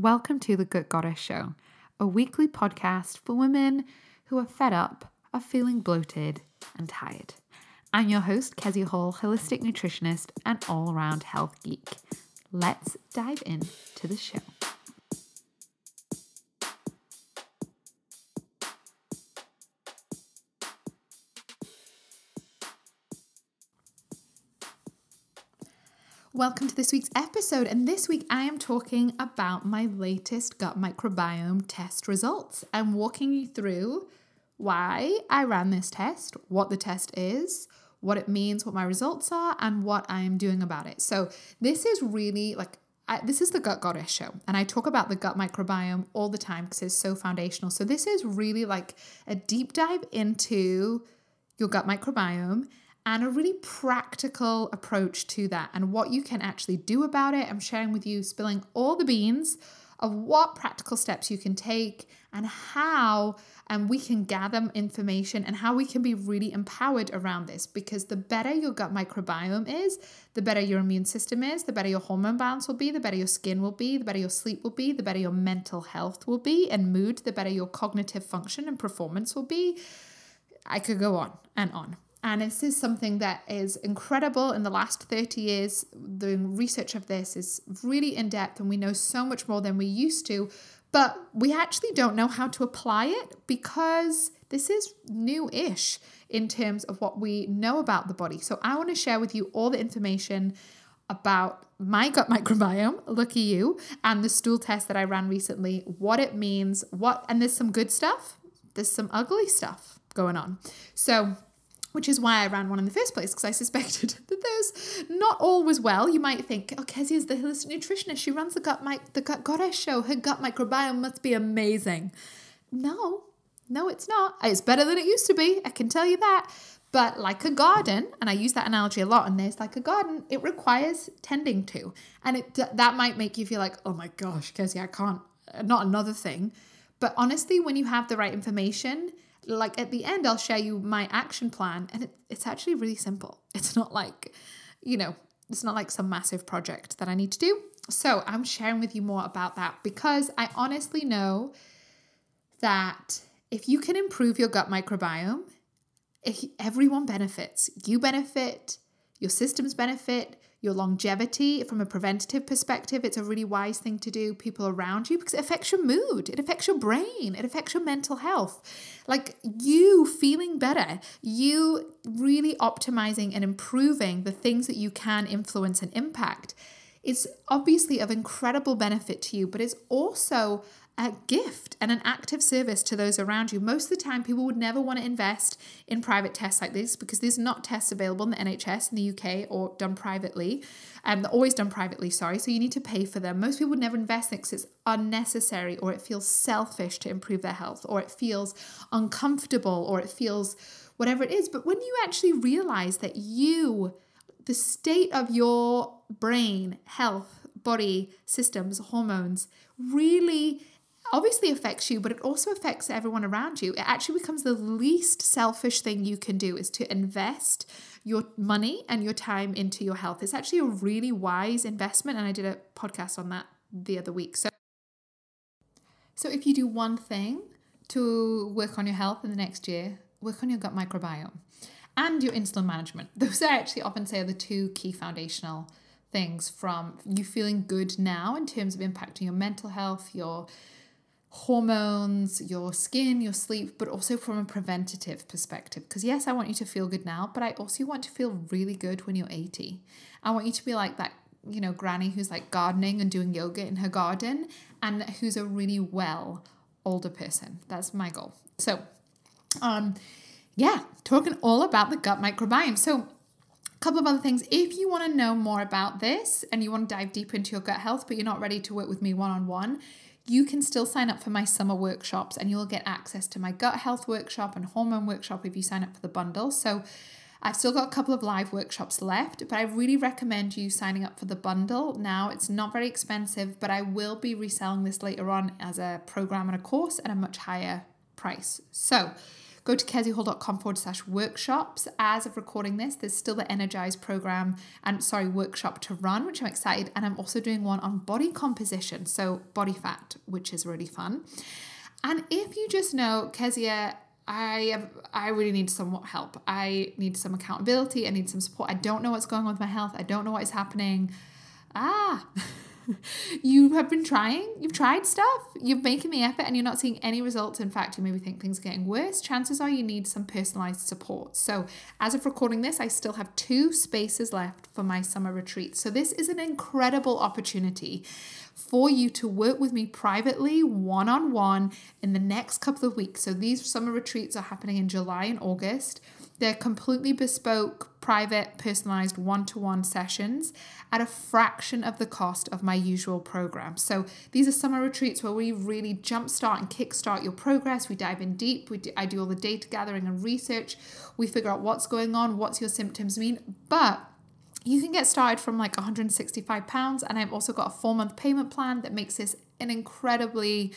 Welcome to the Gut Goddess Show, a weekly podcast for women who are fed up, are feeling bloated, and tired. I'm your host, Kezia Hall, holistic nutritionist and all around health geek. Let's dive into the show. Welcome to this week's episode. And this week I am talking about my latest gut microbiome test results. I'm walking you through why I ran this test, what the test is, what it means, what my results are, and what I am doing about it. So, this is really like I, this is the Gut Goddess show, and I talk about the gut microbiome all the time because it's so foundational. So, this is really like a deep dive into your gut microbiome and a really practical approach to that and what you can actually do about it. I'm sharing with you, spilling all the beans of what practical steps you can take and how and we can gather information and how we can be really empowered around this because the better your gut microbiome is the better your immune system is the better your hormone balance will be the better your skin will be the better your sleep will be the better your mental health will be and mood the better your cognitive function and performance will be i could go on and on and this is something that is incredible in the last 30 years. The research of this is really in depth, and we know so much more than we used to. But we actually don't know how to apply it because this is new ish in terms of what we know about the body. So I want to share with you all the information about my gut microbiome, lucky you, and the stool test that I ran recently, what it means, what, and there's some good stuff, there's some ugly stuff going on. So, which is why I ran one in the first place because I suspected that there's not always well. You might think, oh, Kezia is the holistic nutritionist. She runs the gut mi- the gut goddess show. Her gut microbiome must be amazing. No, no, it's not. It's better than it used to be. I can tell you that. But like a garden, and I use that analogy a lot, and there's like a garden, it requires tending to, and it that might make you feel like, oh my gosh, Kezia, I can't. Not another thing. But honestly, when you have the right information, like at the end, I'll share you my action plan, and it, it's actually really simple. It's not like, you know, it's not like some massive project that I need to do. So I'm sharing with you more about that because I honestly know that if you can improve your gut microbiome, everyone benefits. You benefit, your systems benefit, your longevity from a preventative perspective. It's a really wise thing to do, people around you, because it affects your mood, it affects your brain, it affects your mental health. Like you feeling better, you really optimizing and improving the things that you can influence and impact. It's obviously of incredible benefit to you, but it's also a gift and an active service to those around you. Most of the time, people would never want to invest in private tests like this because there's not tests available in the NHS in the UK or done privately. Um, they're always done privately, sorry. So you need to pay for them. Most people would never invest in it because it's unnecessary or it feels selfish to improve their health or it feels uncomfortable or it feels whatever it is. But when you actually realize that you, the state of your brain, health, body, systems, hormones really obviously affects you, but it also affects everyone around you. It actually becomes the least selfish thing you can do is to invest your money and your time into your health. It's actually a really wise investment. And I did a podcast on that the other week. So, so if you do one thing to work on your health in the next year, work on your gut microbiome and your insulin management. Those I actually often say are the two key foundational things from you feeling good now in terms of impacting your mental health, your hormones, your skin, your sleep, but also from a preventative perspective. Because, yes, I want you to feel good now, but I also want to feel really good when you're 80. I want you to be like that, you know, granny who's like gardening and doing yoga in her garden and who's a really well older person. That's my goal. So, um, yeah, talking all about the gut microbiome. So, a couple of other things. If you want to know more about this and you want to dive deep into your gut health, but you're not ready to work with me one on one, you can still sign up for my summer workshops and you'll get access to my gut health workshop and hormone workshop if you sign up for the bundle. So I've still got a couple of live workshops left, but I really recommend you signing up for the bundle now. It's not very expensive, but I will be reselling this later on as a program and a course at a much higher price. So go to keziahall.com forward slash workshops. As of recording this, there's still the Energize program and sorry, workshop to run, which I'm excited. And I'm also doing one on body composition, so body fat, which is really fun. And if you just know, Kezia, I have, I really need some help. I need some accountability. I need some support. I don't know what's going on with my health. I don't know what is happening. Ah, you have been trying, you've tried stuff, you're making the effort and you're not seeing any results. In fact, you maybe think things are getting worse. Chances are you need some personalized support. So, as of recording this, I still have two spaces left for my summer retreat. So, this is an incredible opportunity for you to work with me privately, one on one, in the next couple of weeks. So these summer retreats are happening in July and August. They're completely bespoke, private, personalized one to one sessions at a fraction of the cost of my usual program. So these are summer retreats where we really jumpstart and kickstart your progress. We dive in deep. We do, I do all the data gathering and research. We figure out what's going on, what's your symptoms mean. But you can get started from like 165 pounds and I've also got a 4 month payment plan that makes this an incredibly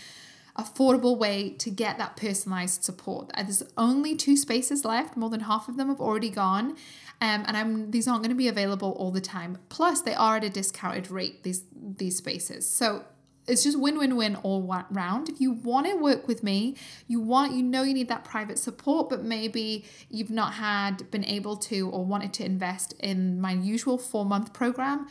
affordable way to get that personalized support. There's only two spaces left, more than half of them have already gone. Um, and I'm these aren't going to be available all the time. Plus, they are at a discounted rate, these these spaces. So it's just win win win all round. If you want to work with me, you want you know you need that private support, but maybe you've not had been able to or wanted to invest in my usual four month program.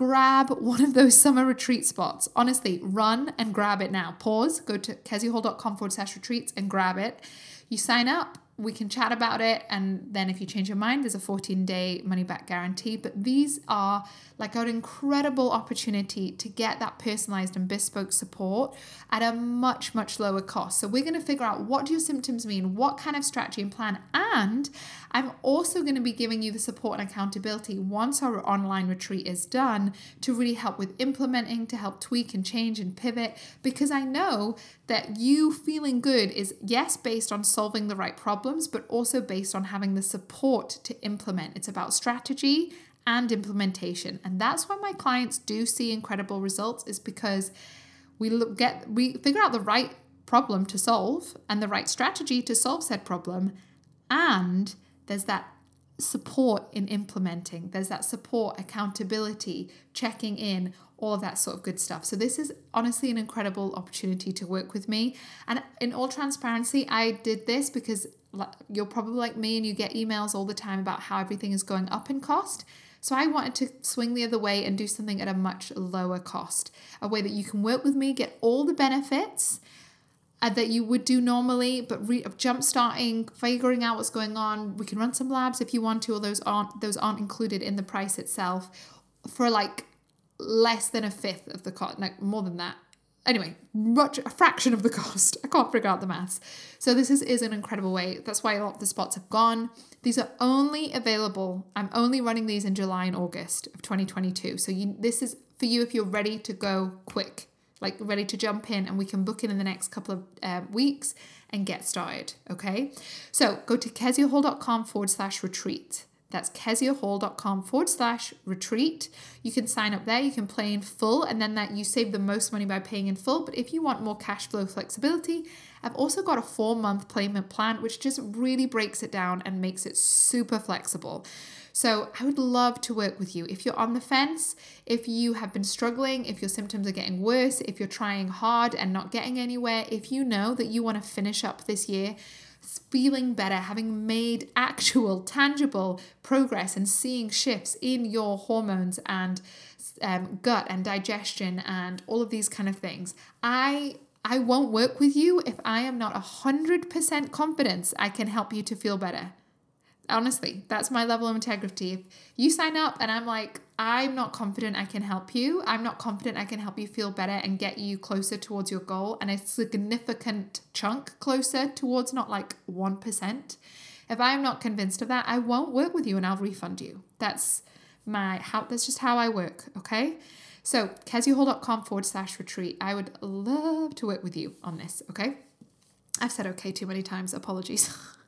Grab one of those summer retreat spots. Honestly, run and grab it now. Pause, go to keziahall.com forward slash retreats and grab it. You sign up, we can chat about it and then if you change your mind there's a 14 day money back guarantee but these are like an incredible opportunity to get that personalized and bespoke support at a much much lower cost so we're going to figure out what do your symptoms mean what kind of strategy and plan and i'm also going to be giving you the support and accountability once our online retreat is done to really help with implementing to help tweak and change and pivot because i know that you feeling good is yes based on solving the right problems, but also based on having the support to implement. It's about strategy and implementation. And that's why my clients do see incredible results is because we look, get we figure out the right problem to solve and the right strategy to solve said problem and there's that support in implementing. There's that support, accountability, checking in, all that sort of good stuff. So, this is honestly an incredible opportunity to work with me. And in all transparency, I did this because you're probably like me and you get emails all the time about how everything is going up in cost. So I wanted to swing the other way and do something at a much lower cost, a way that you can work with me, get all the benefits uh, that you would do normally, but re- jump starting, figuring out what's going on. We can run some labs if you want to, or those aren't those aren't included in the price itself for like less than a fifth of the cost, like more than that anyway, much a fraction of the cost. I can't figure out the maths. So this is, is an incredible way. That's why a lot of the spots have gone. These are only available. I'm only running these in July and August of 2022. So you, this is for you if you're ready to go quick, like ready to jump in, and we can book in in the next couple of uh, weeks and get started. Okay. So go to keziahall.com forward slash retreat. That's keziahall.com forward slash retreat. You can sign up there, you can play in full, and then that you save the most money by paying in full. But if you want more cash flow flexibility, I've also got a four month payment plan, which just really breaks it down and makes it super flexible. So I would love to work with you. If you're on the fence, if you have been struggling, if your symptoms are getting worse, if you're trying hard and not getting anywhere, if you know that you want to finish up this year feeling better, having made actual, tangible progress and seeing shifts in your hormones and um, gut and digestion and all of these kind of things. I I won't work with you if I am not 100% confident I can help you to feel better. Honestly, that's my level of integrity. If you sign up and I'm like, I'm not confident I can help you, I'm not confident I can help you feel better and get you closer towards your goal, and a significant chunk closer towards not like 1%. If I'm not convinced of that, I won't work with you and I'll refund you. That's my how that's just how I work, okay? So keziahall.com forward slash retreat. I would love to work with you on this, okay? I've said okay too many times, apologies.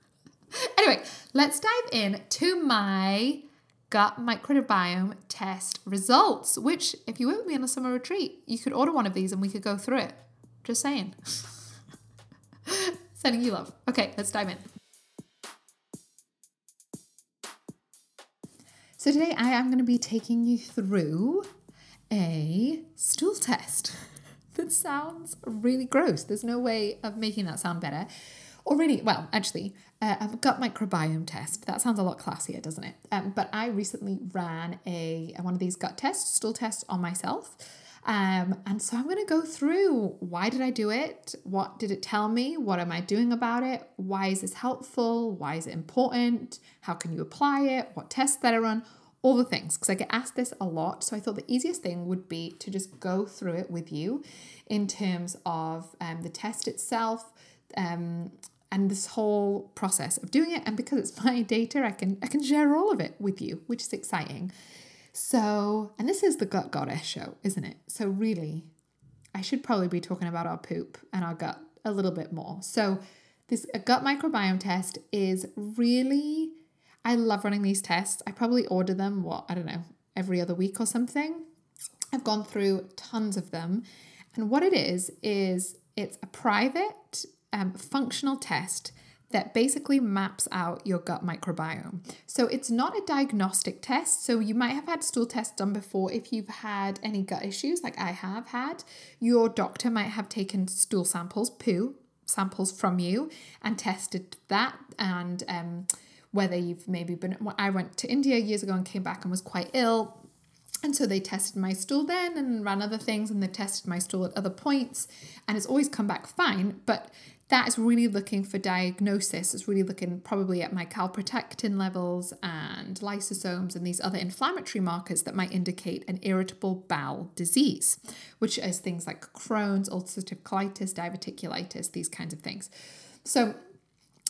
anyway, let's dive in to my gut microbiome test results, which, if you were with me on a summer retreat, you could order one of these and we could go through it. Just saying. Sending you love. Okay, let's dive in. So today I am going to be taking you through a stool test. that sounds really gross. There's no way of making that sound better. Already, well, actually, uh, a gut microbiome test. That sounds a lot classier, doesn't it? Um, but I recently ran a one of these gut tests, stool tests on myself. Um, and so I'm going to go through why did I do it? What did it tell me? What am I doing about it? Why is this helpful? Why is it important? How can you apply it? What tests that I run? All the things, because I get asked this a lot. So I thought the easiest thing would be to just go through it with you in terms of um, the test itself, um, and this whole process of doing it. And because it's my data I can I can share all of it with you which is exciting. So and this is the gut goddess show isn't it? So really I should probably be talking about our poop and our gut a little bit more. So this a gut microbiome test is really I love running these tests. I probably order them what I don't know every other week or something. I've gone through tons of them. And what it is is it's a private um, functional test that basically maps out your gut microbiome. So it's not a diagnostic test. So you might have had stool tests done before if you've had any gut issues, like I have had. Your doctor might have taken stool samples, poo samples from you, and tested that and um, whether you've maybe been. I went to India years ago and came back and was quite ill. And so they tested my stool then and ran other things, and they tested my stool at other points, and it's always come back fine. But that is really looking for diagnosis. It's really looking probably at my calprotectin levels and lysozymes and these other inflammatory markers that might indicate an irritable bowel disease, which is things like Crohn's, ulcerative colitis, diverticulitis, these kinds of things. So,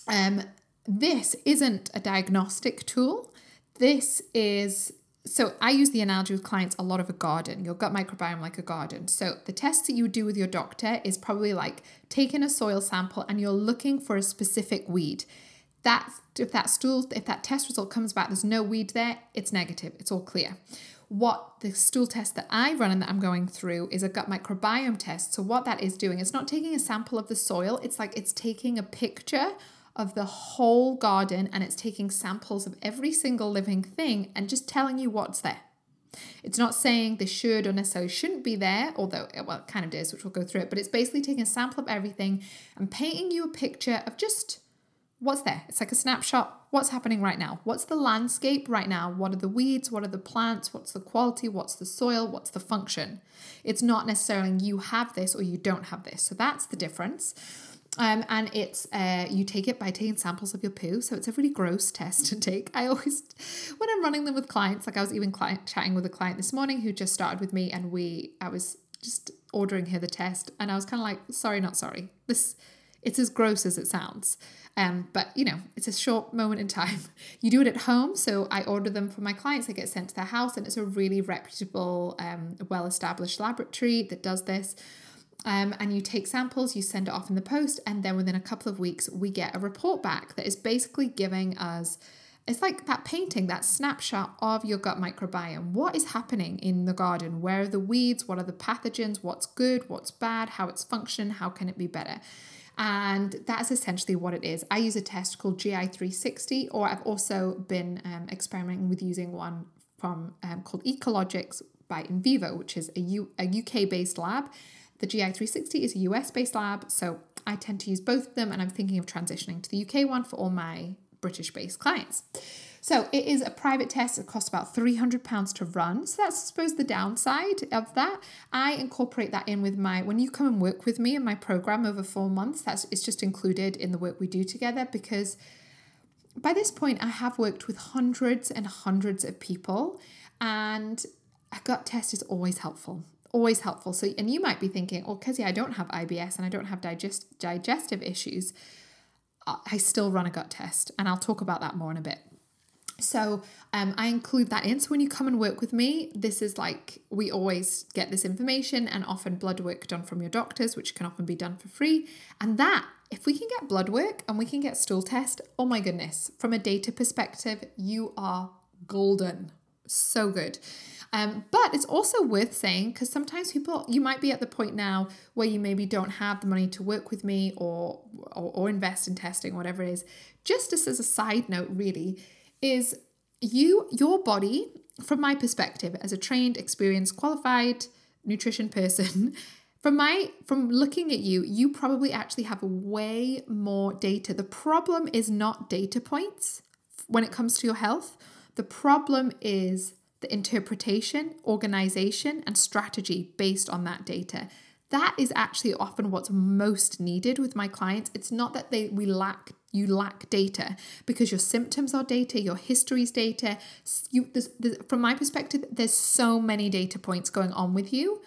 um, this isn't a diagnostic tool. This is so I use the analogy with clients a lot of a garden, your gut microbiome like a garden. So the test that you do with your doctor is probably like taking a soil sample and you're looking for a specific weed. That if that stool, if that test result comes back, there's no weed there, it's negative, it's all clear. What the stool test that I run and that I'm going through is a gut microbiome test. So what that is doing, it's not taking a sample of the soil, it's like it's taking a picture of the whole garden and it's taking samples of every single living thing and just telling you what's there. It's not saying they should or necessarily shouldn't be there, although uh, well, it kind of does, which we'll go through it, but it's basically taking a sample of everything and painting you a picture of just what's there. It's like a snapshot. What's happening right now? What's the landscape right now? What are the weeds? What are the plants? What's the quality? What's the soil? What's the function? It's not necessarily you have this or you don't have this. So that's the difference. Um, and it's uh, you take it by taking samples of your poo. So it's a really gross test to take. I always, when I'm running them with clients, like I was even client chatting with a client this morning who just started with me, and we, I was just ordering her the test, and I was kind of like, sorry, not sorry. This, it's as gross as it sounds. Um, but you know, it's a short moment in time. You do it at home, so I order them for my clients. They get sent to their house, and it's a really reputable, um, well-established laboratory that does this. Um, and you take samples, you send it off in the post, and then within a couple of weeks, we get a report back that is basically giving us it's like that painting, that snapshot of your gut microbiome. What is happening in the garden? Where are the weeds? What are the pathogens? What's good? What's bad? How it's functioning? How can it be better? And that's essentially what it is. I use a test called GI360, or I've also been um, experimenting with using one from um, called Ecologix by Invivo, which is a, U- a UK based lab the GI360 is a US based lab, so I tend to use both of them, and I'm thinking of transitioning to the UK one for all my British based clients. So it is a private test. It costs about £300 to run. So that's, I suppose, the downside of that. I incorporate that in with my, when you come and work with me in my program over four months, that's it's just included in the work we do together because by this point I have worked with hundreds and hundreds of people and a gut test is always helpful always helpful. So, and you might be thinking, oh, Kezia, I don't have IBS and I don't have digest digestive issues. I still run a gut test, and I'll talk about that more in a bit. So um, I include that in. So when you come and work with me, this is like we always get this information and often blood work done from your doctors, which can often be done for free. And that, if we can get blood work and we can get stool test, oh my goodness, from a data perspective, you are golden. So good. Um, but it's also worth saying because sometimes people, you might be at the point now where you maybe don't have the money to work with me or, or, or invest in testing, whatever it is. Just as a side note, really, is you, your body, from my perspective, as a trained, experienced, qualified nutrition person, from my from looking at you you probably actually have way more data the problem is not data points when it comes to your health the problem is the interpretation, organization, and strategy based on that data. That is actually often what's most needed with my clients. It's not that they we lack you lack data because your symptoms are data, your history is data. You, there's, there's, from my perspective, there's so many data points going on with you.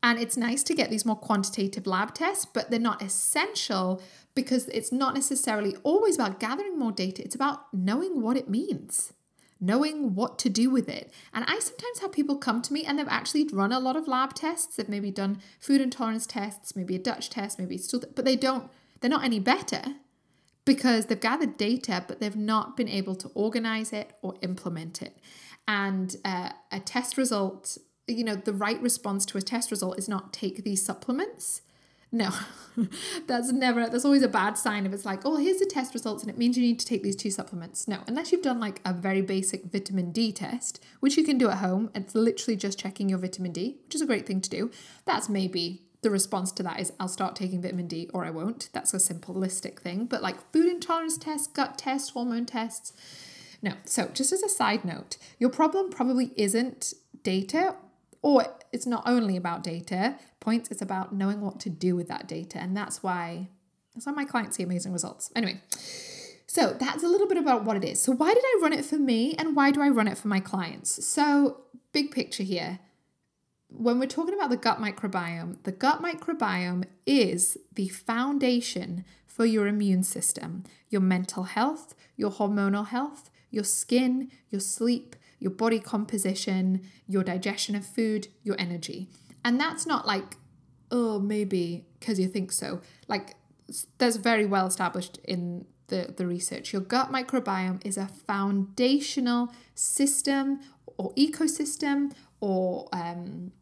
And it's nice to get these more quantitative lab tests, but they're not essential because it's not necessarily always about gathering more data. It's about knowing what it means knowing what to do with it. And I sometimes have people come to me and they've actually run a lot of lab tests. They've maybe done food intolerance tests, maybe a Dutch test, maybe still, but they don't, they're not any better because they've gathered data, but they've not been able to organize it or implement it. And uh, a test result, you know, the right response to a test result is not take these supplements no, that's never, that's always a bad sign if it's like, oh, here's the test results and it means you need to take these two supplements. No, unless you've done like a very basic vitamin D test, which you can do at home. It's literally just checking your vitamin D, which is a great thing to do. That's maybe the response to that is I'll start taking vitamin D or I won't. That's a simplistic thing. But like food intolerance tests, gut tests, hormone tests, no. So just as a side note, your problem probably isn't data or it's not only about data points, it's about knowing what to do with that data. And that's why that's why my clients see amazing results. Anyway, so that's a little bit about what it is. So why did I run it for me and why do I run it for my clients? So big picture here. When we're talking about the gut microbiome, the gut microbiome is the foundation for your immune system, your mental health, your hormonal health, your skin, your sleep, your body composition, your digestion of food, your energy. And that's not like, oh, maybe because you think so. Like, that's very well established in the, the research. Your gut microbiome is a foundational system or ecosystem or um,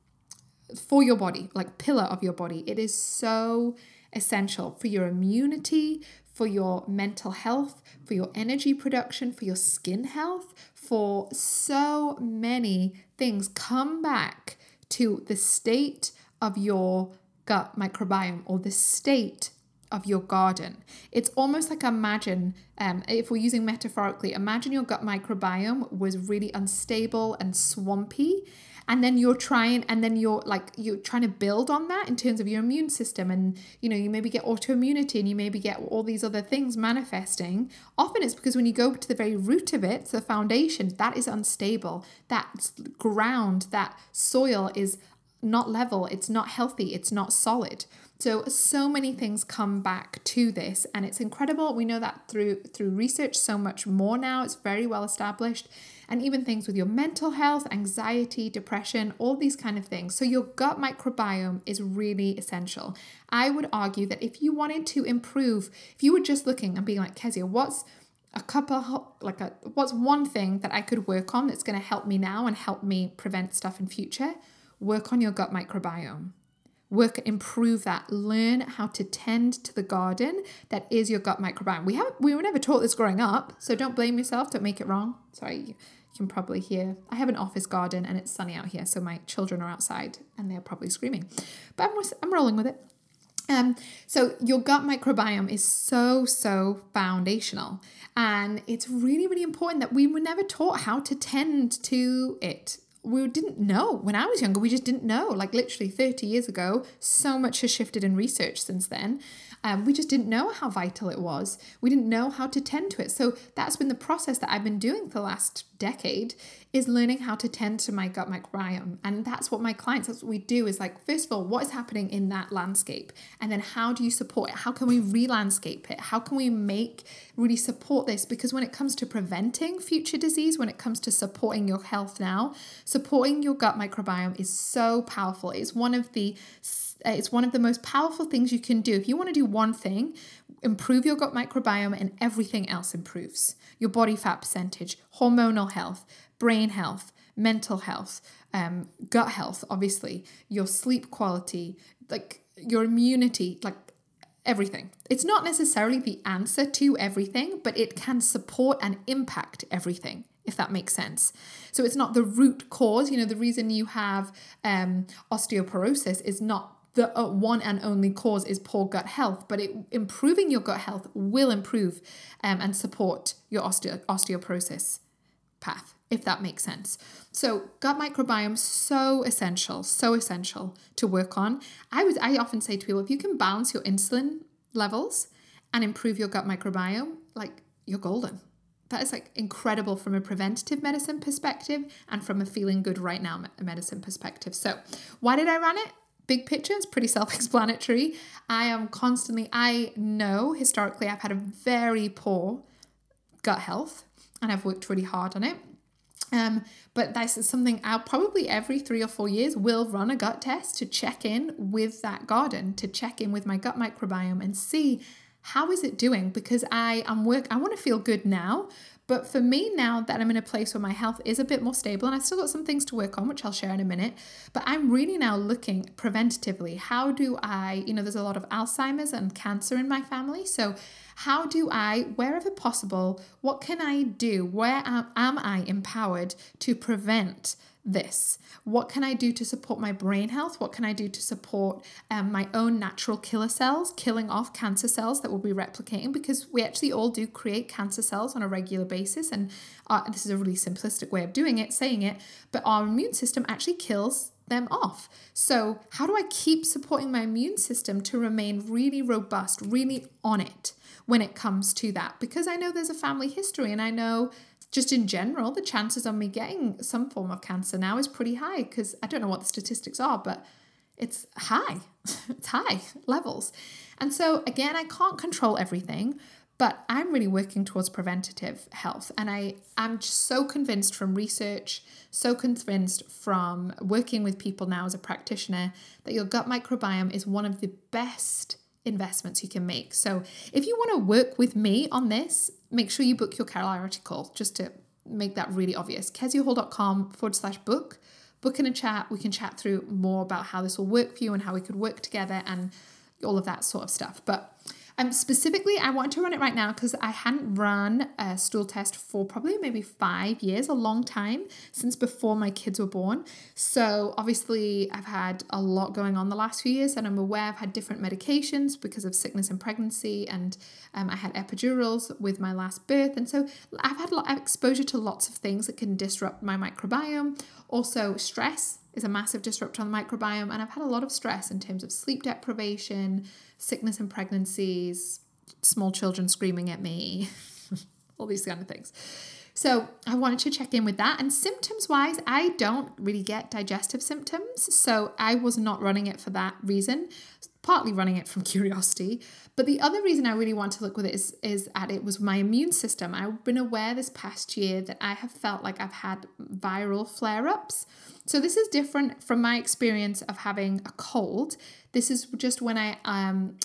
for your body, like pillar of your body. It is so essential for your immunity, for your mental health, for your energy production, for your skin health, for so many things. Come back to the state of your gut microbiome or the state of your garden. It's almost like imagine, um, if we're using metaphorically, imagine your gut microbiome was really unstable and swampy and then you're trying and then you're like you're trying to build on that in terms of your immune system. And you know you maybe get autoimmunity and you maybe get all these other things manifesting. Often it's because when you go to the very root of it the foundation that is unstable. That ground that soil is not level. It's not healthy. It's not solid. So so many things come back to this and it's incredible. We know that through through research so much more now. It's very well established and even things with your mental health, anxiety, depression, all these kind of things. So, your gut microbiome is really essential. I would argue that if you wanted to improve, if you were just looking and being like, Kezia, what's a couple like a what's one thing that I could work on that's going to help me now and help me prevent stuff in future? Work on your gut microbiome work improve that. Learn how to tend to the garden that is your gut microbiome. We haven't we were never taught this growing up so don't blame yourself. Don't make it wrong. Sorry you can probably hear i have an office garden and it's sunny out here so my children are outside and they're probably screaming. But i'm, I'm rolling with it. Um, so your gut microbiome is so so foundational and it's really really important that we were never taught how to tend to it we didn't know when I was younger. We just didn't know. Like literally 30 years ago, so much has shifted in research since then. Um, we just didn't know how vital it was. We didn't know how to tend to it. So that's been the process that I've been doing for the last decade is learning how to tend to my gut microbiome. And that's what my clients, that's what we do is like, first of all, what is happening in that landscape? And then how do you support it? How can we re landscape it? How can we make really support this? Because when it comes to preventing future disease, when it comes to supporting your health now, supporting your gut microbiome is so powerful. It's one of the it's one of the most powerful things you can do. If you want to do one thing, improve your gut microbiome and everything else improves. Your body fat percentage, hormonal health, brain health, mental health, um, gut health, obviously, your sleep quality, like your immunity, like everything. It's not necessarily the answer to everything, but it can support and impact everything, if that makes sense. So it's not the root cause. You know, the reason you have um, osteoporosis is not the uh, one and only cause is poor gut health, but it, improving your gut health will improve um, and support your osteo- osteoporosis path, if that makes sense. So gut microbiome so essential, so essential to work on. I was I often say to people, if you can balance your insulin levels and improve your gut microbiome, like you're golden. That is like incredible from a preventative medicine perspective and from a feeling good right now medicine perspective. So, why did I run it? Big picture is pretty self-explanatory. I am constantly I know historically I've had a very poor gut health and I've worked really hard on it. Um, but this is something I'll probably every three or four years will run a gut test to check in with that garden, to check in with my gut microbiome and see how is it doing because I am work I want to feel good now, but for me, now that I'm in a place where my health is a bit more stable, and I've still got some things to work on, which I'll share in a minute, but I'm really now looking preventatively. How do I, you know, there's a lot of Alzheimer's and cancer in my family. So, how do I, wherever possible, what can I do? Where am, am I empowered to prevent this? What can I do to support my brain health? What can I do to support um, my own natural killer cells, killing off cancer cells that will be replicating? Because we actually all do create cancer cells on a regular basis. And this is a really simplistic way of doing it, saying it, but our immune system actually kills them off. So, how do I keep supporting my immune system to remain really robust, really on it when it comes to that? Because I know there's a family history and I know just in general, the chances of me getting some form of cancer now is pretty high because I don't know what the statistics are, but it's high. it's high levels. And so, again, I can't control everything, but I'm really working towards preventative health. And I, I'm so convinced from research, so convinced from working with people now as a practitioner, that your gut microbiome is one of the best investments you can make. So if you want to work with me on this, make sure you book your clarity call just to make that really obvious. keziahall.com forward slash book. Book in a chat. We can chat through more about how this will work for you and how we could work together and all of that sort of stuff. But um, specifically, I want to run it right now because I hadn't run a stool test for probably maybe five years, a long time since before my kids were born. So obviously, I've had a lot going on the last few years, and I'm aware I've had different medications because of sickness and pregnancy, and um, I had epidurals with my last birth, and so I've had a lot of exposure to lots of things that can disrupt my microbiome. Also, stress is a massive disruptor on the microbiome, and I've had a lot of stress in terms of sleep deprivation sickness and pregnancies, small children screaming at me, all these kind of things. So I wanted to check in with that. And symptoms wise, I don't really get digestive symptoms. So I was not running it for that reason, partly running it from curiosity. But the other reason I really want to look with it is, is at it was my immune system. I've been aware this past year that I have felt like I've had viral flare ups. So this is different from my experience of having a cold. This is just when I um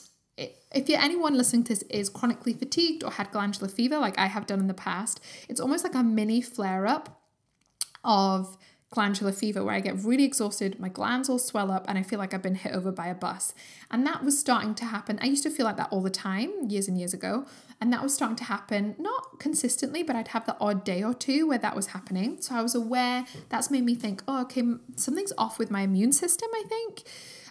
if you're anyone listening to this is chronically fatigued or had glandular fever like I have done in the past, it's almost like a mini flare up of glandular fever where I get really exhausted, my glands all swell up, and I feel like I've been hit over by a bus. And that was starting to happen. I used to feel like that all the time, years and years ago. And that was starting to happen, not consistently, but I'd have the odd day or two where that was happening. So I was aware that's made me think, oh, okay, something's off with my immune system, I think.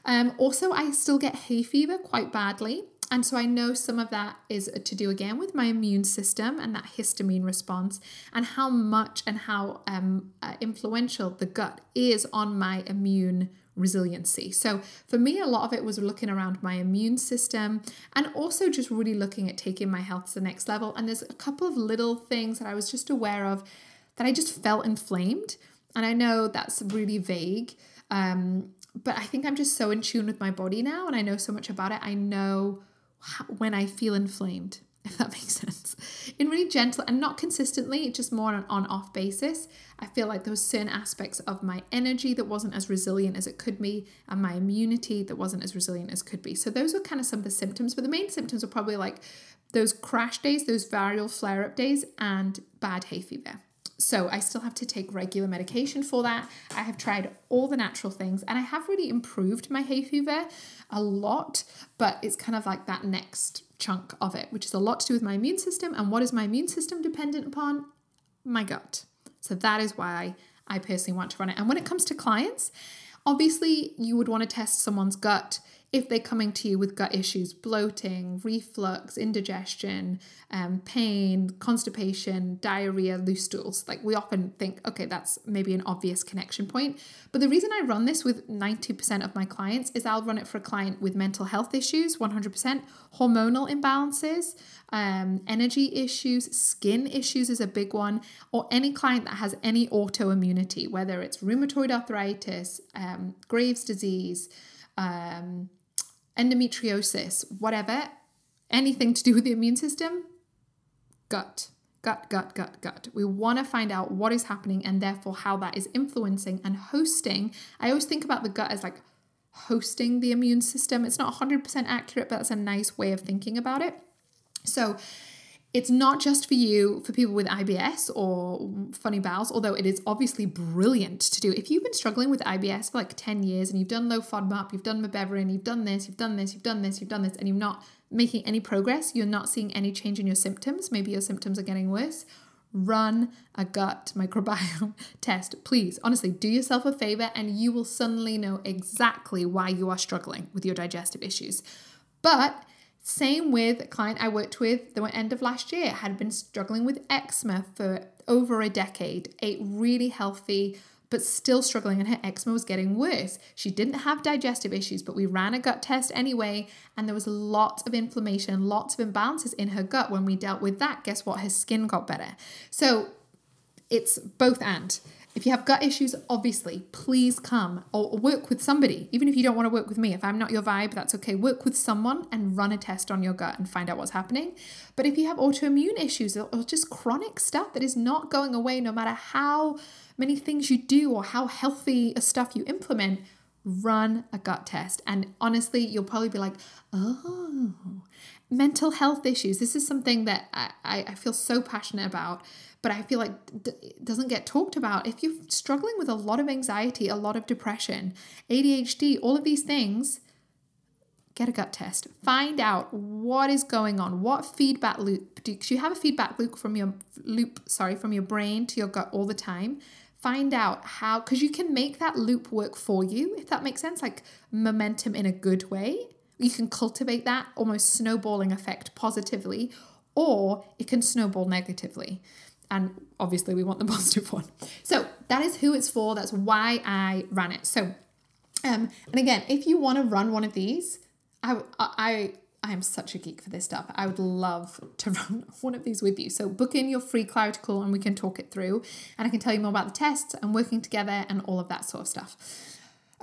Um, also, I still get hay fever quite badly. And so I know some of that is to do again with my immune system and that histamine response, and how much and how um, uh, influential the gut is on my immune resiliency. So for me, a lot of it was looking around my immune system and also just really looking at taking my health to the next level. And there's a couple of little things that I was just aware of that I just felt inflamed. And I know that's really vague. Um, but I think I'm just so in tune with my body now and I know so much about it. I know when I feel inflamed, if that makes sense. In really gentle and not consistently, just more on an on off basis. I feel like there was certain aspects of my energy that wasn't as resilient as it could be, and my immunity that wasn't as resilient as could be. So those were kind of some of the symptoms, but the main symptoms were probably like those crash days, those viral flare up days, and bad hay fever. So I still have to take regular medication for that. I have tried all the natural things and I have really improved my hay fever a lot, but it's kind of like that next chunk of it, which is a lot to do with my immune system. And what is my immune system dependent upon? My gut. So that is why I personally want to run it. And when it comes to clients, obviously you would want to test someone's gut if they're coming to you with gut issues, bloating, reflux, indigestion, um, pain, constipation, diarrhea, loose stools, like we often think, okay, that's maybe an obvious connection point. But the reason I run this with 90% of my clients is I'll run it for a client with mental health issues, 100%, hormonal imbalances, um, energy issues, skin issues is a big one, or any client that has any autoimmunity, whether it's rheumatoid arthritis, um, Graves' disease, um, endometriosis, whatever, anything to do with the immune system, gut, gut, gut, gut, gut. We want to find out what is happening and therefore how that is influencing and hosting. I always think about the gut as like hosting the immune system. It's not 100% accurate, but that's a nice way of thinking about it. So, it's not just for you, for people with IBS or funny bowels, although it is obviously brilliant to do. If you've been struggling with IBS for like 10 years and you've done low FODMAP, you've done mebeverine, you've done this, you've done this, you've done this, you've done this, and you're not making any progress, you're not seeing any change in your symptoms, maybe your symptoms are getting worse, run a gut microbiome test. Please, honestly, do yourself a favor and you will suddenly know exactly why you are struggling with your digestive issues. But same with a client I worked with the end of last year, had been struggling with eczema for over a decade, ate really healthy, but still struggling, and her eczema was getting worse. She didn't have digestive issues, but we ran a gut test anyway, and there was lots of inflammation, lots of imbalances in her gut. When we dealt with that, guess what? Her skin got better. So it's both and. If you have gut issues, obviously, please come or work with somebody. Even if you don't want to work with me, if I'm not your vibe, that's okay. Work with someone and run a test on your gut and find out what's happening. But if you have autoimmune issues or just chronic stuff that is not going away, no matter how many things you do or how healthy a stuff you implement, run a gut test. And honestly, you'll probably be like, oh, mental health issues. This is something that I, I feel so passionate about but I feel like it doesn't get talked about. If you're struggling with a lot of anxiety, a lot of depression, ADHD, all of these things, get a gut test. Find out what is going on. What feedback loop do you have a feedback loop from your loop, sorry, from your brain to your gut all the time? Find out how because you can make that loop work for you, if that makes sense, like momentum in a good way. You can cultivate that almost snowballing effect positively, or it can snowball negatively and obviously we want the positive one. So that is who it's for. That's why I ran it. So, um, and again, if you want to run one of these, I, I, I am such a geek for this stuff. I would love to run one of these with you. So book in your free Clarity call and we can talk it through, and I can tell you more about the tests and working together and all of that sort of stuff.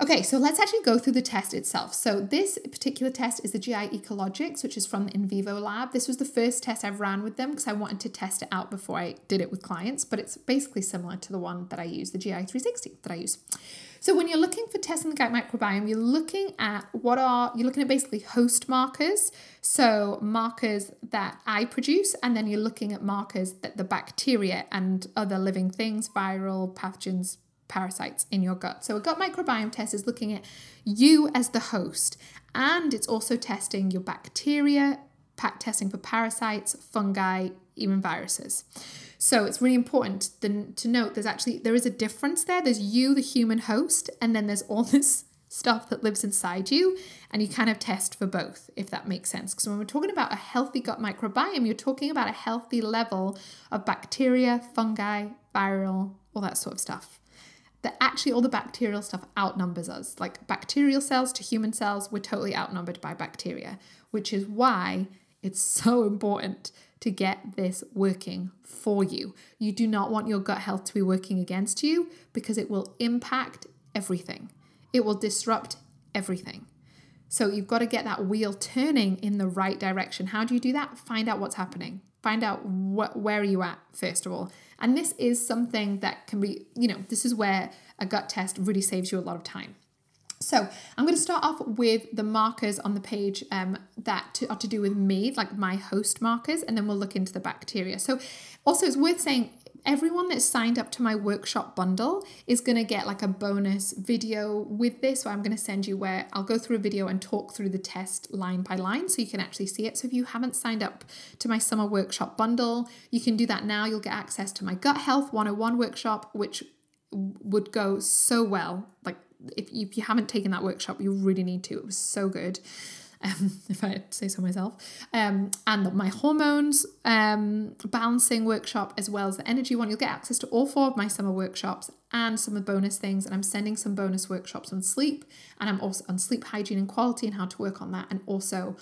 Okay, so let's actually go through the test itself. So this particular test is the GI Ecologix, which is from the Invivo lab. This was the first test I've ran with them because I wanted to test it out before I did it with clients, but it's basically similar to the one that I use, the GI 360 that I use. So when you're looking for testing the gut microbiome, you're looking at what are you're looking at basically host markers, so markers that I produce, and then you're looking at markers that the bacteria and other living things, viral pathogens, parasites in your gut. So a gut microbiome test is looking at you as the host and it's also testing your bacteria, testing for parasites, fungi, even viruses. So it's really important to note there's actually there is a difference there. There's you the human host and then there's all this stuff that lives inside you and you kind of test for both if that makes sense because when we're talking about a healthy gut microbiome you're talking about a healthy level of bacteria fungi viral all that sort of stuff that actually all the bacterial stuff outnumbers us. Like bacterial cells to human cells, we're totally outnumbered by bacteria, which is why it's so important to get this working for you. You do not want your gut health to be working against you because it will impact everything, it will disrupt everything. So you've got to get that wheel turning in the right direction. How do you do that? Find out what's happening. Find out what where are you at first of all. And this is something that can be, you know, this is where a gut test really saves you a lot of time. So I'm going to start off with the markers on the page um, that to, are to do with me, like my host markers, and then we'll look into the bacteria. So also it's worth saying everyone that's signed up to my workshop bundle is going to get like a bonus video with this. where I'm going to send you where I'll go through a video and talk through the test line by line so you can actually see it. So if you haven't signed up to my summer workshop bundle, you can do that now. You'll get access to my gut health 101 workshop, which would go so well. Like if, if you haven't taken that workshop, you really need to. It was so good um, if I say so myself, um, and my hormones um, balancing workshop as well as the energy one. You'll get access to all four of my summer workshops and some of the bonus things. And I'm sending some bonus workshops on sleep, and I'm also on sleep hygiene and quality and how to work on that, and also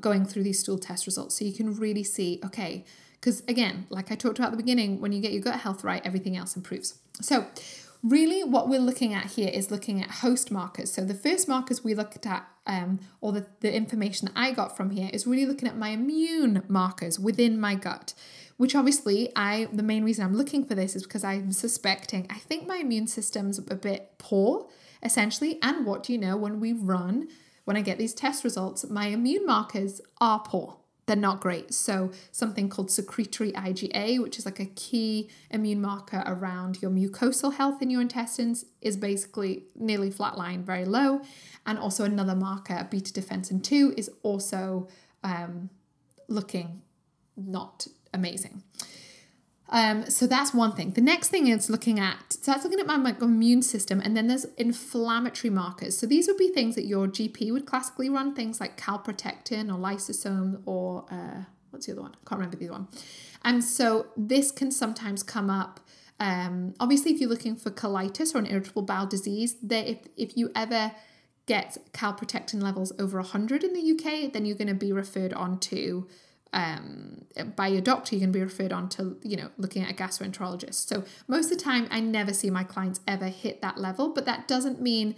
going through these stool test results so you can really see okay because again like i talked about at the beginning when you get your gut health right everything else improves so really what we're looking at here is looking at host markers. So the first markers we looked at, um, or the, the information that I got from here, is really looking at my immune markers within my gut. Which obviously, I the main reason I'm looking for this is because I'm suspecting I think my immune system's a bit poor, essentially. And what do you know? When we run, when I get these test results, my immune markers are poor they're not great. So, something called secretory IgA, which is like a key immune marker around your mucosal health in your intestines, is basically nearly flatline, very low. And also, another marker, beta defensin 2, is also um, looking not amazing. Um, so that's one thing. The next thing is looking at, so that's looking at my, my immune system, and then there's inflammatory markers. So these would be things that your GP would classically run, things like calprotectin or lysozyme or uh, what's the other one? I can't remember the other one. And so this can sometimes come up. Um, obviously, if you're looking for colitis or an irritable bowel disease, if, if you ever get calprotectin levels over 100 in the UK, then you're going to be referred on to um, by your doctor, you can be referred on to, you know, looking at a gastroenterologist. So most of the time, I never see my clients ever hit that level, but that doesn't mean,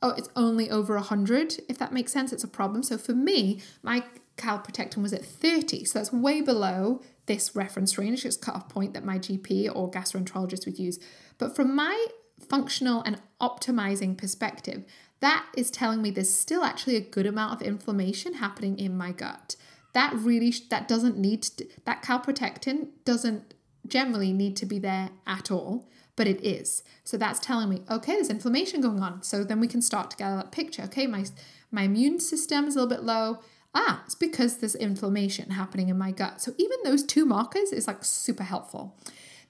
oh, it's only over 100. If that makes sense, it's a problem. So for me, my calprotectin was at 30. So that's way below this reference range, this cut-off point that my GP or gastroenterologist would use. But from my functional and optimizing perspective, that is telling me there's still actually a good amount of inflammation happening in my gut that really that doesn't need to, that calprotectin doesn't generally need to be there at all but it is. So that's telling me okay there's inflammation going on. So then we can start to gather that picture. Okay my my immune system is a little bit low. Ah it's because there's inflammation happening in my gut. So even those two markers is like super helpful.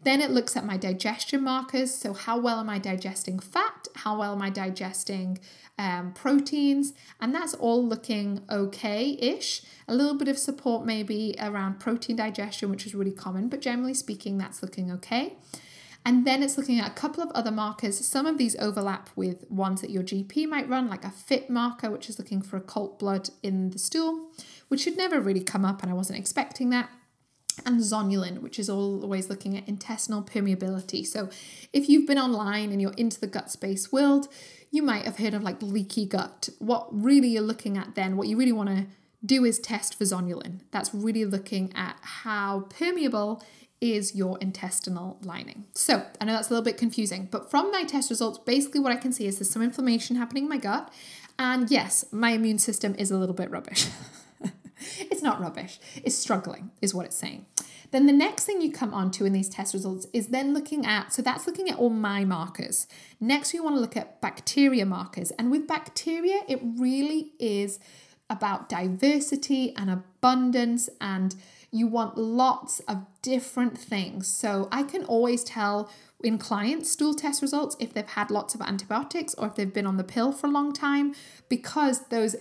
Then it looks at my digestion markers. So, how well am I digesting fat? How well am I digesting um, proteins? And that's all looking okay ish. A little bit of support maybe around protein digestion, which is really common, but generally speaking, that's looking okay. And then it's looking at a couple of other markers. Some of these overlap with ones that your GP might run, like a FIT marker, which is looking for occult blood in the stool, which should never really come up, and I wasn't expecting that and zonulin, which is always looking at intestinal permeability. So, if you've been online and you're into the gut space world, you might have heard of like leaky gut. What really you're looking at then, what you really want to do is test for zonulin. That's really looking at how permeable is your intestinal lining. So, I know that's a little bit confusing, but from my test results, basically what I can see is there's some inflammation happening in my gut. And yes, my immune system is a little bit rubbish. it's not rubbish, it's struggling, is what it's saying. Then the next thing you come on to in these test results is then looking at, so that's looking at all my markers. Next, we want to look at bacteria markers. And with bacteria, it really is about diversity and abundance and you want lots of different things. So I can always tell in clients' stool test results if they've had lots of antibiotics or if they've been on the pill for a long time because those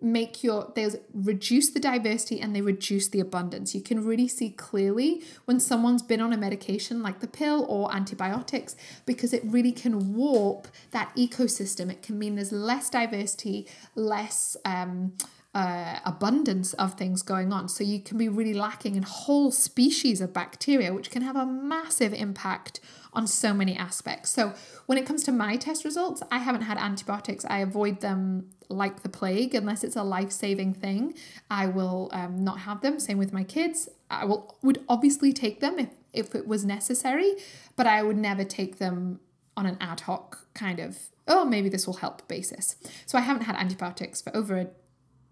make your those reduce the diversity and they reduce the abundance. You can really see clearly when someone's been on a medication like the pill or antibiotics because it really can warp that ecosystem. It can mean there's less diversity, less um, uh, abundance of things going on. So you can be really lacking in whole species of bacteria, which can have a massive impact on so many aspects. So when it comes to my test results, I haven't had antibiotics. I avoid them like the plague unless it's a life-saving thing. I will um, not have them. Same with my kids. I will would obviously take them if if it was necessary, but I would never take them on an ad hoc kind of oh maybe this will help basis. So I haven't had antibiotics for over a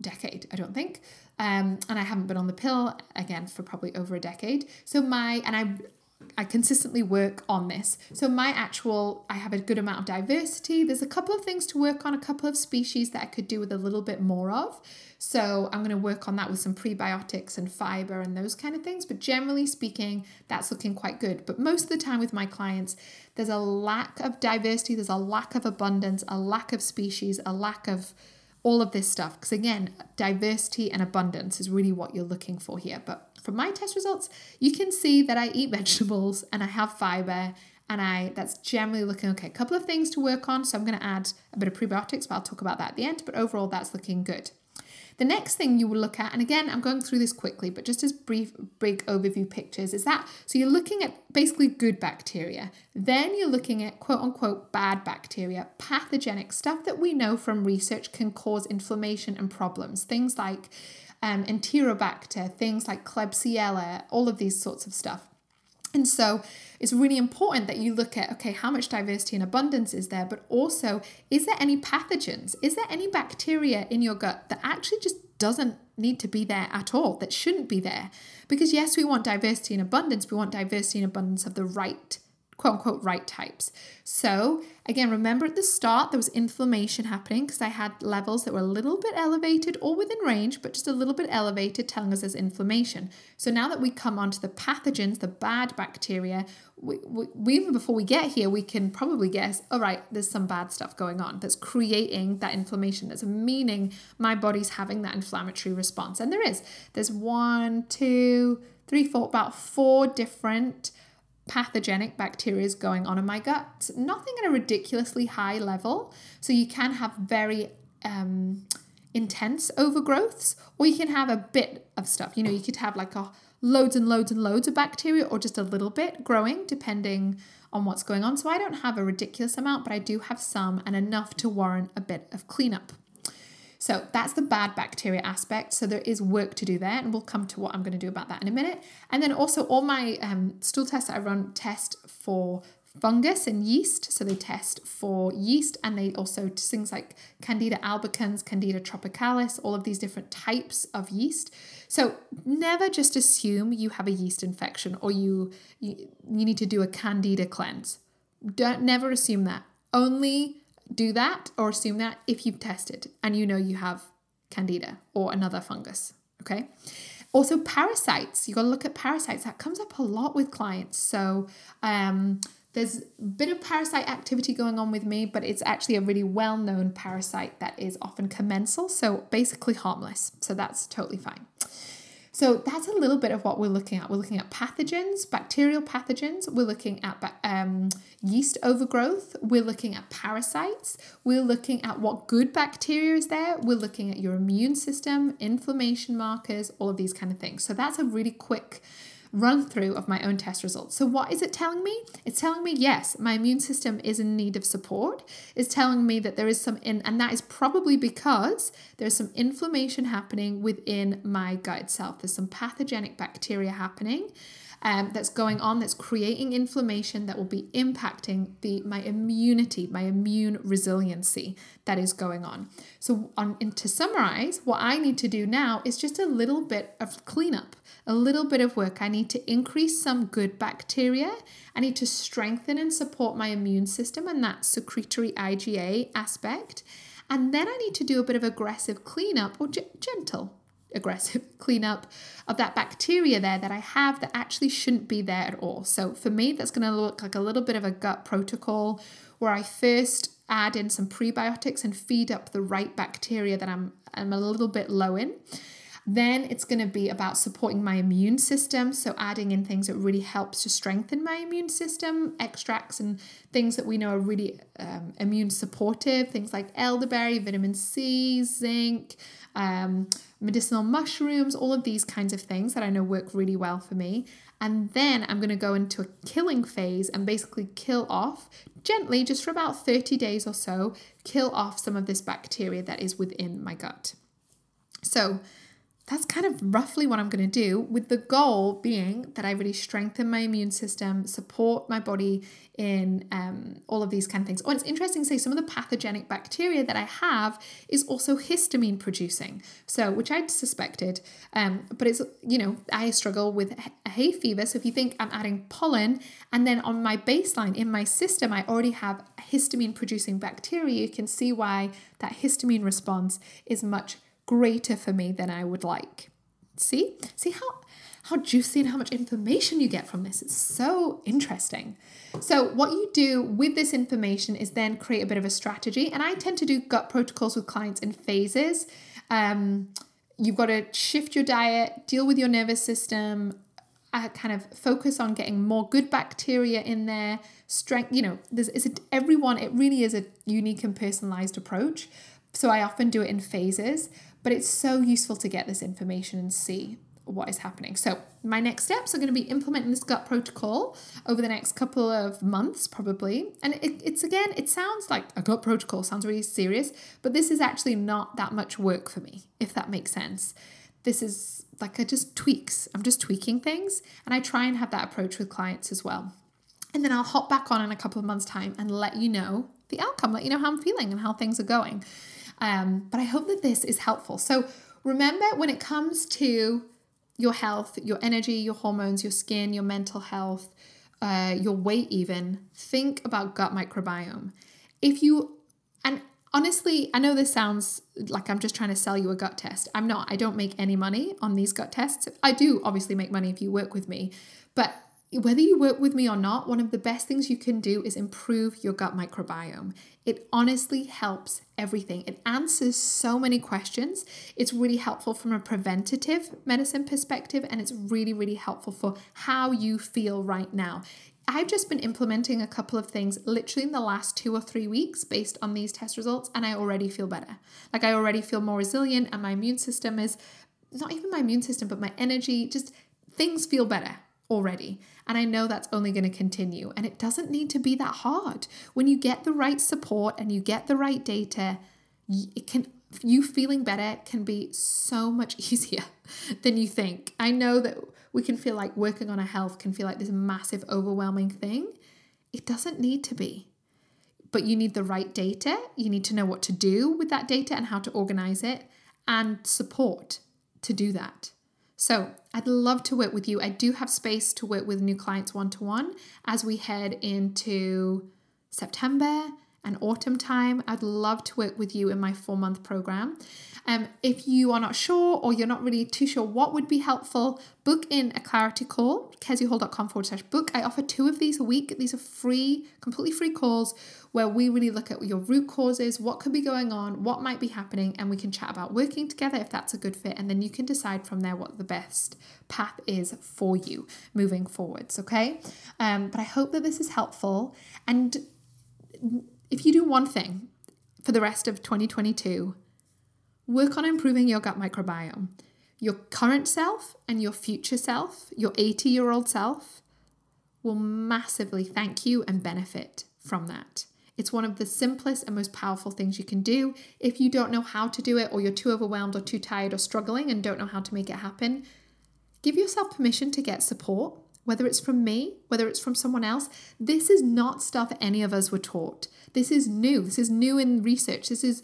decade, I don't think. Um, and I haven't been on the pill again for probably over a decade. So my and I I consistently work on this. So my actual, I have a good amount of diversity. There's a couple of things to work on, a couple of species that I could do with a little bit more of. So I'm going to work on that with some prebiotics and fiber and those kind of things. But generally speaking, that's looking quite good. But most of the time with my clients, there's a lack of diversity, there's a lack of abundance, a lack of species, a lack of all of this stuff. Because again, diversity and abundance is really what you're looking for here. But from my test results, you can see that I eat vegetables and I have fiber and I that's generally looking okay. A couple of things to work on. So I'm going to add a bit of prebiotics, but I'll talk about that at the end. But overall, that's looking good. The next thing you will look at, and again, I'm going through this quickly, but just as brief, big overview pictures, is that so you're looking at basically good bacteria. Then you're looking at quote unquote bad bacteria, pathogenic stuff that we know from research can cause inflammation and problems. Things like um, Enterobacter, things like Klebsiella, all of these sorts of stuff. And so it's really important that you look at okay, how much diversity and abundance is there, but also is there any pathogens? Is there any bacteria in your gut that actually just doesn't need to be there at all, that shouldn't be there? Because yes, we want diversity and abundance, we want diversity and abundance of the right quote unquote right types. So, again, remember at the start there was inflammation happening because I had levels that were a little bit elevated or within range, but just a little bit elevated, telling us there's inflammation. So, now that we come onto the pathogens, the bad bacteria, we, we, even before we get here, we can probably guess, all right, there's some bad stuff going on that's creating that inflammation. That's meaning my body's having that inflammatory response. And there is. There's one, two, three, four, about four different pathogenic bacteria is going on in my gut. Nothing at a ridiculously high level. So you can have very um, intense overgrowths, or you can have a bit of stuff. You know, you could have like a loads and loads and loads of bacteria, or just a little bit growing, depending on what's going on. So I don't have a ridiculous amount, but I do have some and enough to warrant a bit of cleanup. So that's the bad bacteria aspect. So there is work to do there, and we'll come to what I'm going to do about that in a minute. And then also, all my um, stool tests that I run test for fungus and yeast. So they test for yeast and they also things like Candida albicans, Candida tropicalis, all of these different types of yeast. So never just assume you have a yeast infection or you you, you need to do a Candida cleanse. Don't never assume that. Only do that or assume that if you've tested and you know you have candida or another fungus. Okay. Also, parasites. You got to look at parasites. That comes up a lot with clients. So, um, there's a bit of parasite activity going on with me, but it's actually a really well known parasite that is often commensal, so basically harmless. So, that's totally fine. So that's a little bit of what we're looking at. We're looking at pathogens, bacterial pathogens. We're looking at um, yeast overgrowth. We're looking at parasites. We're looking at what good bacteria is there. We're looking at your immune system, inflammation markers, all of these kind of things. So that's a really quick run through of my own test results. So, what is it telling me? It's telling me, yes, my immune system is in need of support. It's telling me that there is some, in, and that is probably because there's some inflammation happening within my gut itself. There's some pathogenic bacteria happening. Um, that's going on that's creating inflammation that will be impacting the my immunity my immune resiliency that is going on so on and to summarize what i need to do now is just a little bit of cleanup a little bit of work. I need to increase some good bacteria. I need to strengthen and support my immune system and that secretory IgA aspect. And then I need to do a bit of aggressive cleanup or g- gentle aggressive cleanup of that bacteria there that I have that actually shouldn't be there at all. So for me, that's going to look like a little bit of a gut protocol where I first add in some prebiotics and feed up the right bacteria that I'm, I'm a little bit low in. Then it's going to be about supporting my immune system. So, adding in things that really helps to strengthen my immune system, extracts and things that we know are really um, immune supportive, things like elderberry, vitamin C, zinc, um, medicinal mushrooms, all of these kinds of things that I know work really well for me. And then I'm going to go into a killing phase and basically kill off gently, just for about 30 days or so, kill off some of this bacteria that is within my gut. So, that's kind of roughly what I'm going to do, with the goal being that I really strengthen my immune system, support my body in um, all of these kind of things. Oh, it's interesting to say some of the pathogenic bacteria that I have is also histamine producing. So, which I'd suspected, um, but it's, you know, I struggle with hay fever. So, if you think I'm adding pollen and then on my baseline in my system, I already have histamine producing bacteria, you can see why that histamine response is much greater for me than I would like. See? See how how juicy and how much information you get from this. It's so interesting. So, what you do with this information is then create a bit of a strategy. And I tend to do gut protocols with clients in phases. Um, you've got to shift your diet, deal with your nervous system, uh, kind of focus on getting more good bacteria in there. Strength, you know, there's is it everyone. It really is a unique and personalized approach. So I often do it in phases. But it's so useful to get this information and see what is happening. So, my next steps are going to be implementing this gut protocol over the next couple of months, probably. And it, it's again, it sounds like a gut protocol, sounds really serious, but this is actually not that much work for me, if that makes sense. This is like I just tweaks, I'm just tweaking things, and I try and have that approach with clients as well. And then I'll hop back on in a couple of months' time and let you know the outcome, let you know how I'm feeling and how things are going. Um, but I hope that this is helpful. So remember when it comes to your health, your energy, your hormones, your skin, your mental health, uh, your weight, even, think about gut microbiome. If you, and honestly, I know this sounds like I'm just trying to sell you a gut test. I'm not. I don't make any money on these gut tests. I do obviously make money if you work with me, but whether you work with me or not, one of the best things you can do is improve your gut microbiome. It honestly helps everything. It answers so many questions. It's really helpful from a preventative medicine perspective, and it's really, really helpful for how you feel right now. I've just been implementing a couple of things literally in the last two or three weeks based on these test results, and I already feel better. Like, I already feel more resilient, and my immune system is not even my immune system, but my energy, just things feel better already. And I know that's only going to continue. And it doesn't need to be that hard. When you get the right support and you get the right data, it can you feeling better can be so much easier than you think. I know that we can feel like working on our health can feel like this massive overwhelming thing. It doesn't need to be. But you need the right data. You need to know what to do with that data and how to organize it and support to do that. So I'd love to work with you. I do have space to work with new clients one to one as we head into September and autumn time. I'd love to work with you in my four month program. Um, if you are not sure or you're not really too sure what would be helpful, book in a clarity call, keziahall.com forward slash book. I offer two of these a week. These are free, completely free calls where we really look at your root causes, what could be going on, what might be happening, and we can chat about working together if that's a good fit. And then you can decide from there what the best path is for you moving forwards. Okay. Um, but I hope that this is helpful. And if you do one thing for the rest of 2022, work on improving your gut microbiome. Your current self and your future self, your 80 year old self, will massively thank you and benefit from that. It's one of the simplest and most powerful things you can do. If you don't know how to do it, or you're too overwhelmed, or too tired, or struggling and don't know how to make it happen, give yourself permission to get support, whether it's from me, whether it's from someone else. This is not stuff any of us were taught. This is new. This is new in research. This is,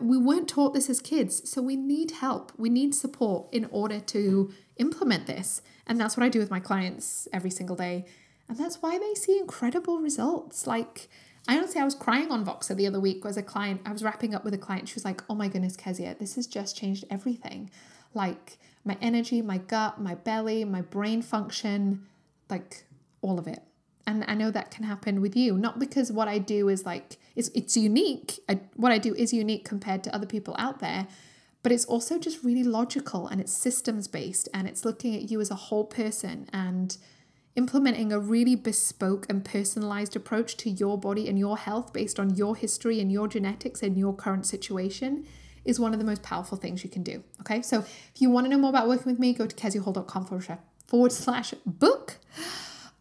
we weren't taught this as kids. So we need help. We need support in order to implement this. And that's what I do with my clients every single day. And that's why they see incredible results. Like, I honestly, I was crying on Voxer the other week as a client. I was wrapping up with a client. She was like, "Oh my goodness, Kezia, this has just changed everything. Like my energy, my gut, my belly, my brain function, like all of it." And I know that can happen with you, not because what I do is like it's it's unique. I, what I do is unique compared to other people out there, but it's also just really logical and it's systems based and it's looking at you as a whole person and implementing a really bespoke and personalized approach to your body and your health based on your history and your genetics and your current situation is one of the most powerful things you can do. Okay, so if you want to know more about working with me, go to keziahall.com forward slash book.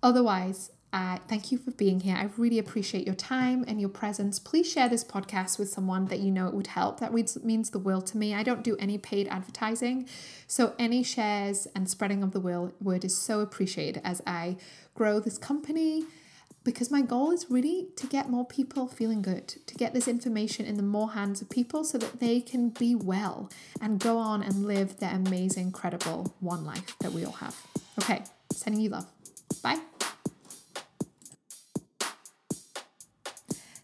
Otherwise, Uh, thank you for being here. I really appreciate your time and your presence. Please share this podcast with someone that you know it would help. That means the world to me. I don't do any paid advertising. So, any shares and spreading of the word is so appreciated as I grow this company because my goal is really to get more people feeling good, to get this information in the more hands of people so that they can be well and go on and live their amazing, incredible one life that we all have. Okay, sending you love. Bye.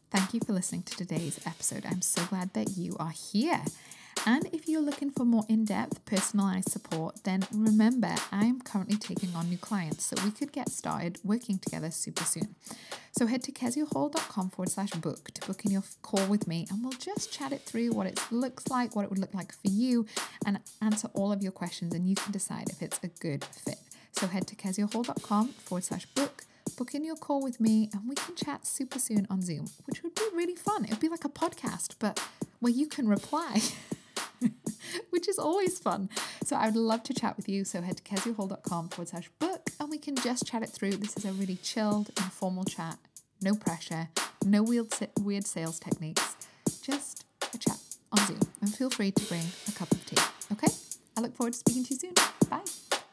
Thank you for listening to today's episode. I'm so glad that you are here. And if you're looking for more in depth, personalized support, then remember I'm currently taking on new clients, so we could get started working together super soon. So head to keziahall.com forward slash book to book in your call with me, and we'll just chat it through what it looks like, what it would look like for you, and answer all of your questions, and you can decide if it's a good fit. So head to keziahall.com forward slash book book in your call with me and we can chat super soon on Zoom, which would be really fun. It would be like a podcast, but where you can reply. which is always fun. So I would love to chat with you. So head to keziahall.com forward slash book and we can just chat it through. This is a really chilled, informal chat. No pressure, no weird, weird sales techniques, just a chat on Zoom. And feel free to bring a cup of tea. Okay? I look forward to speaking to you soon. Bye.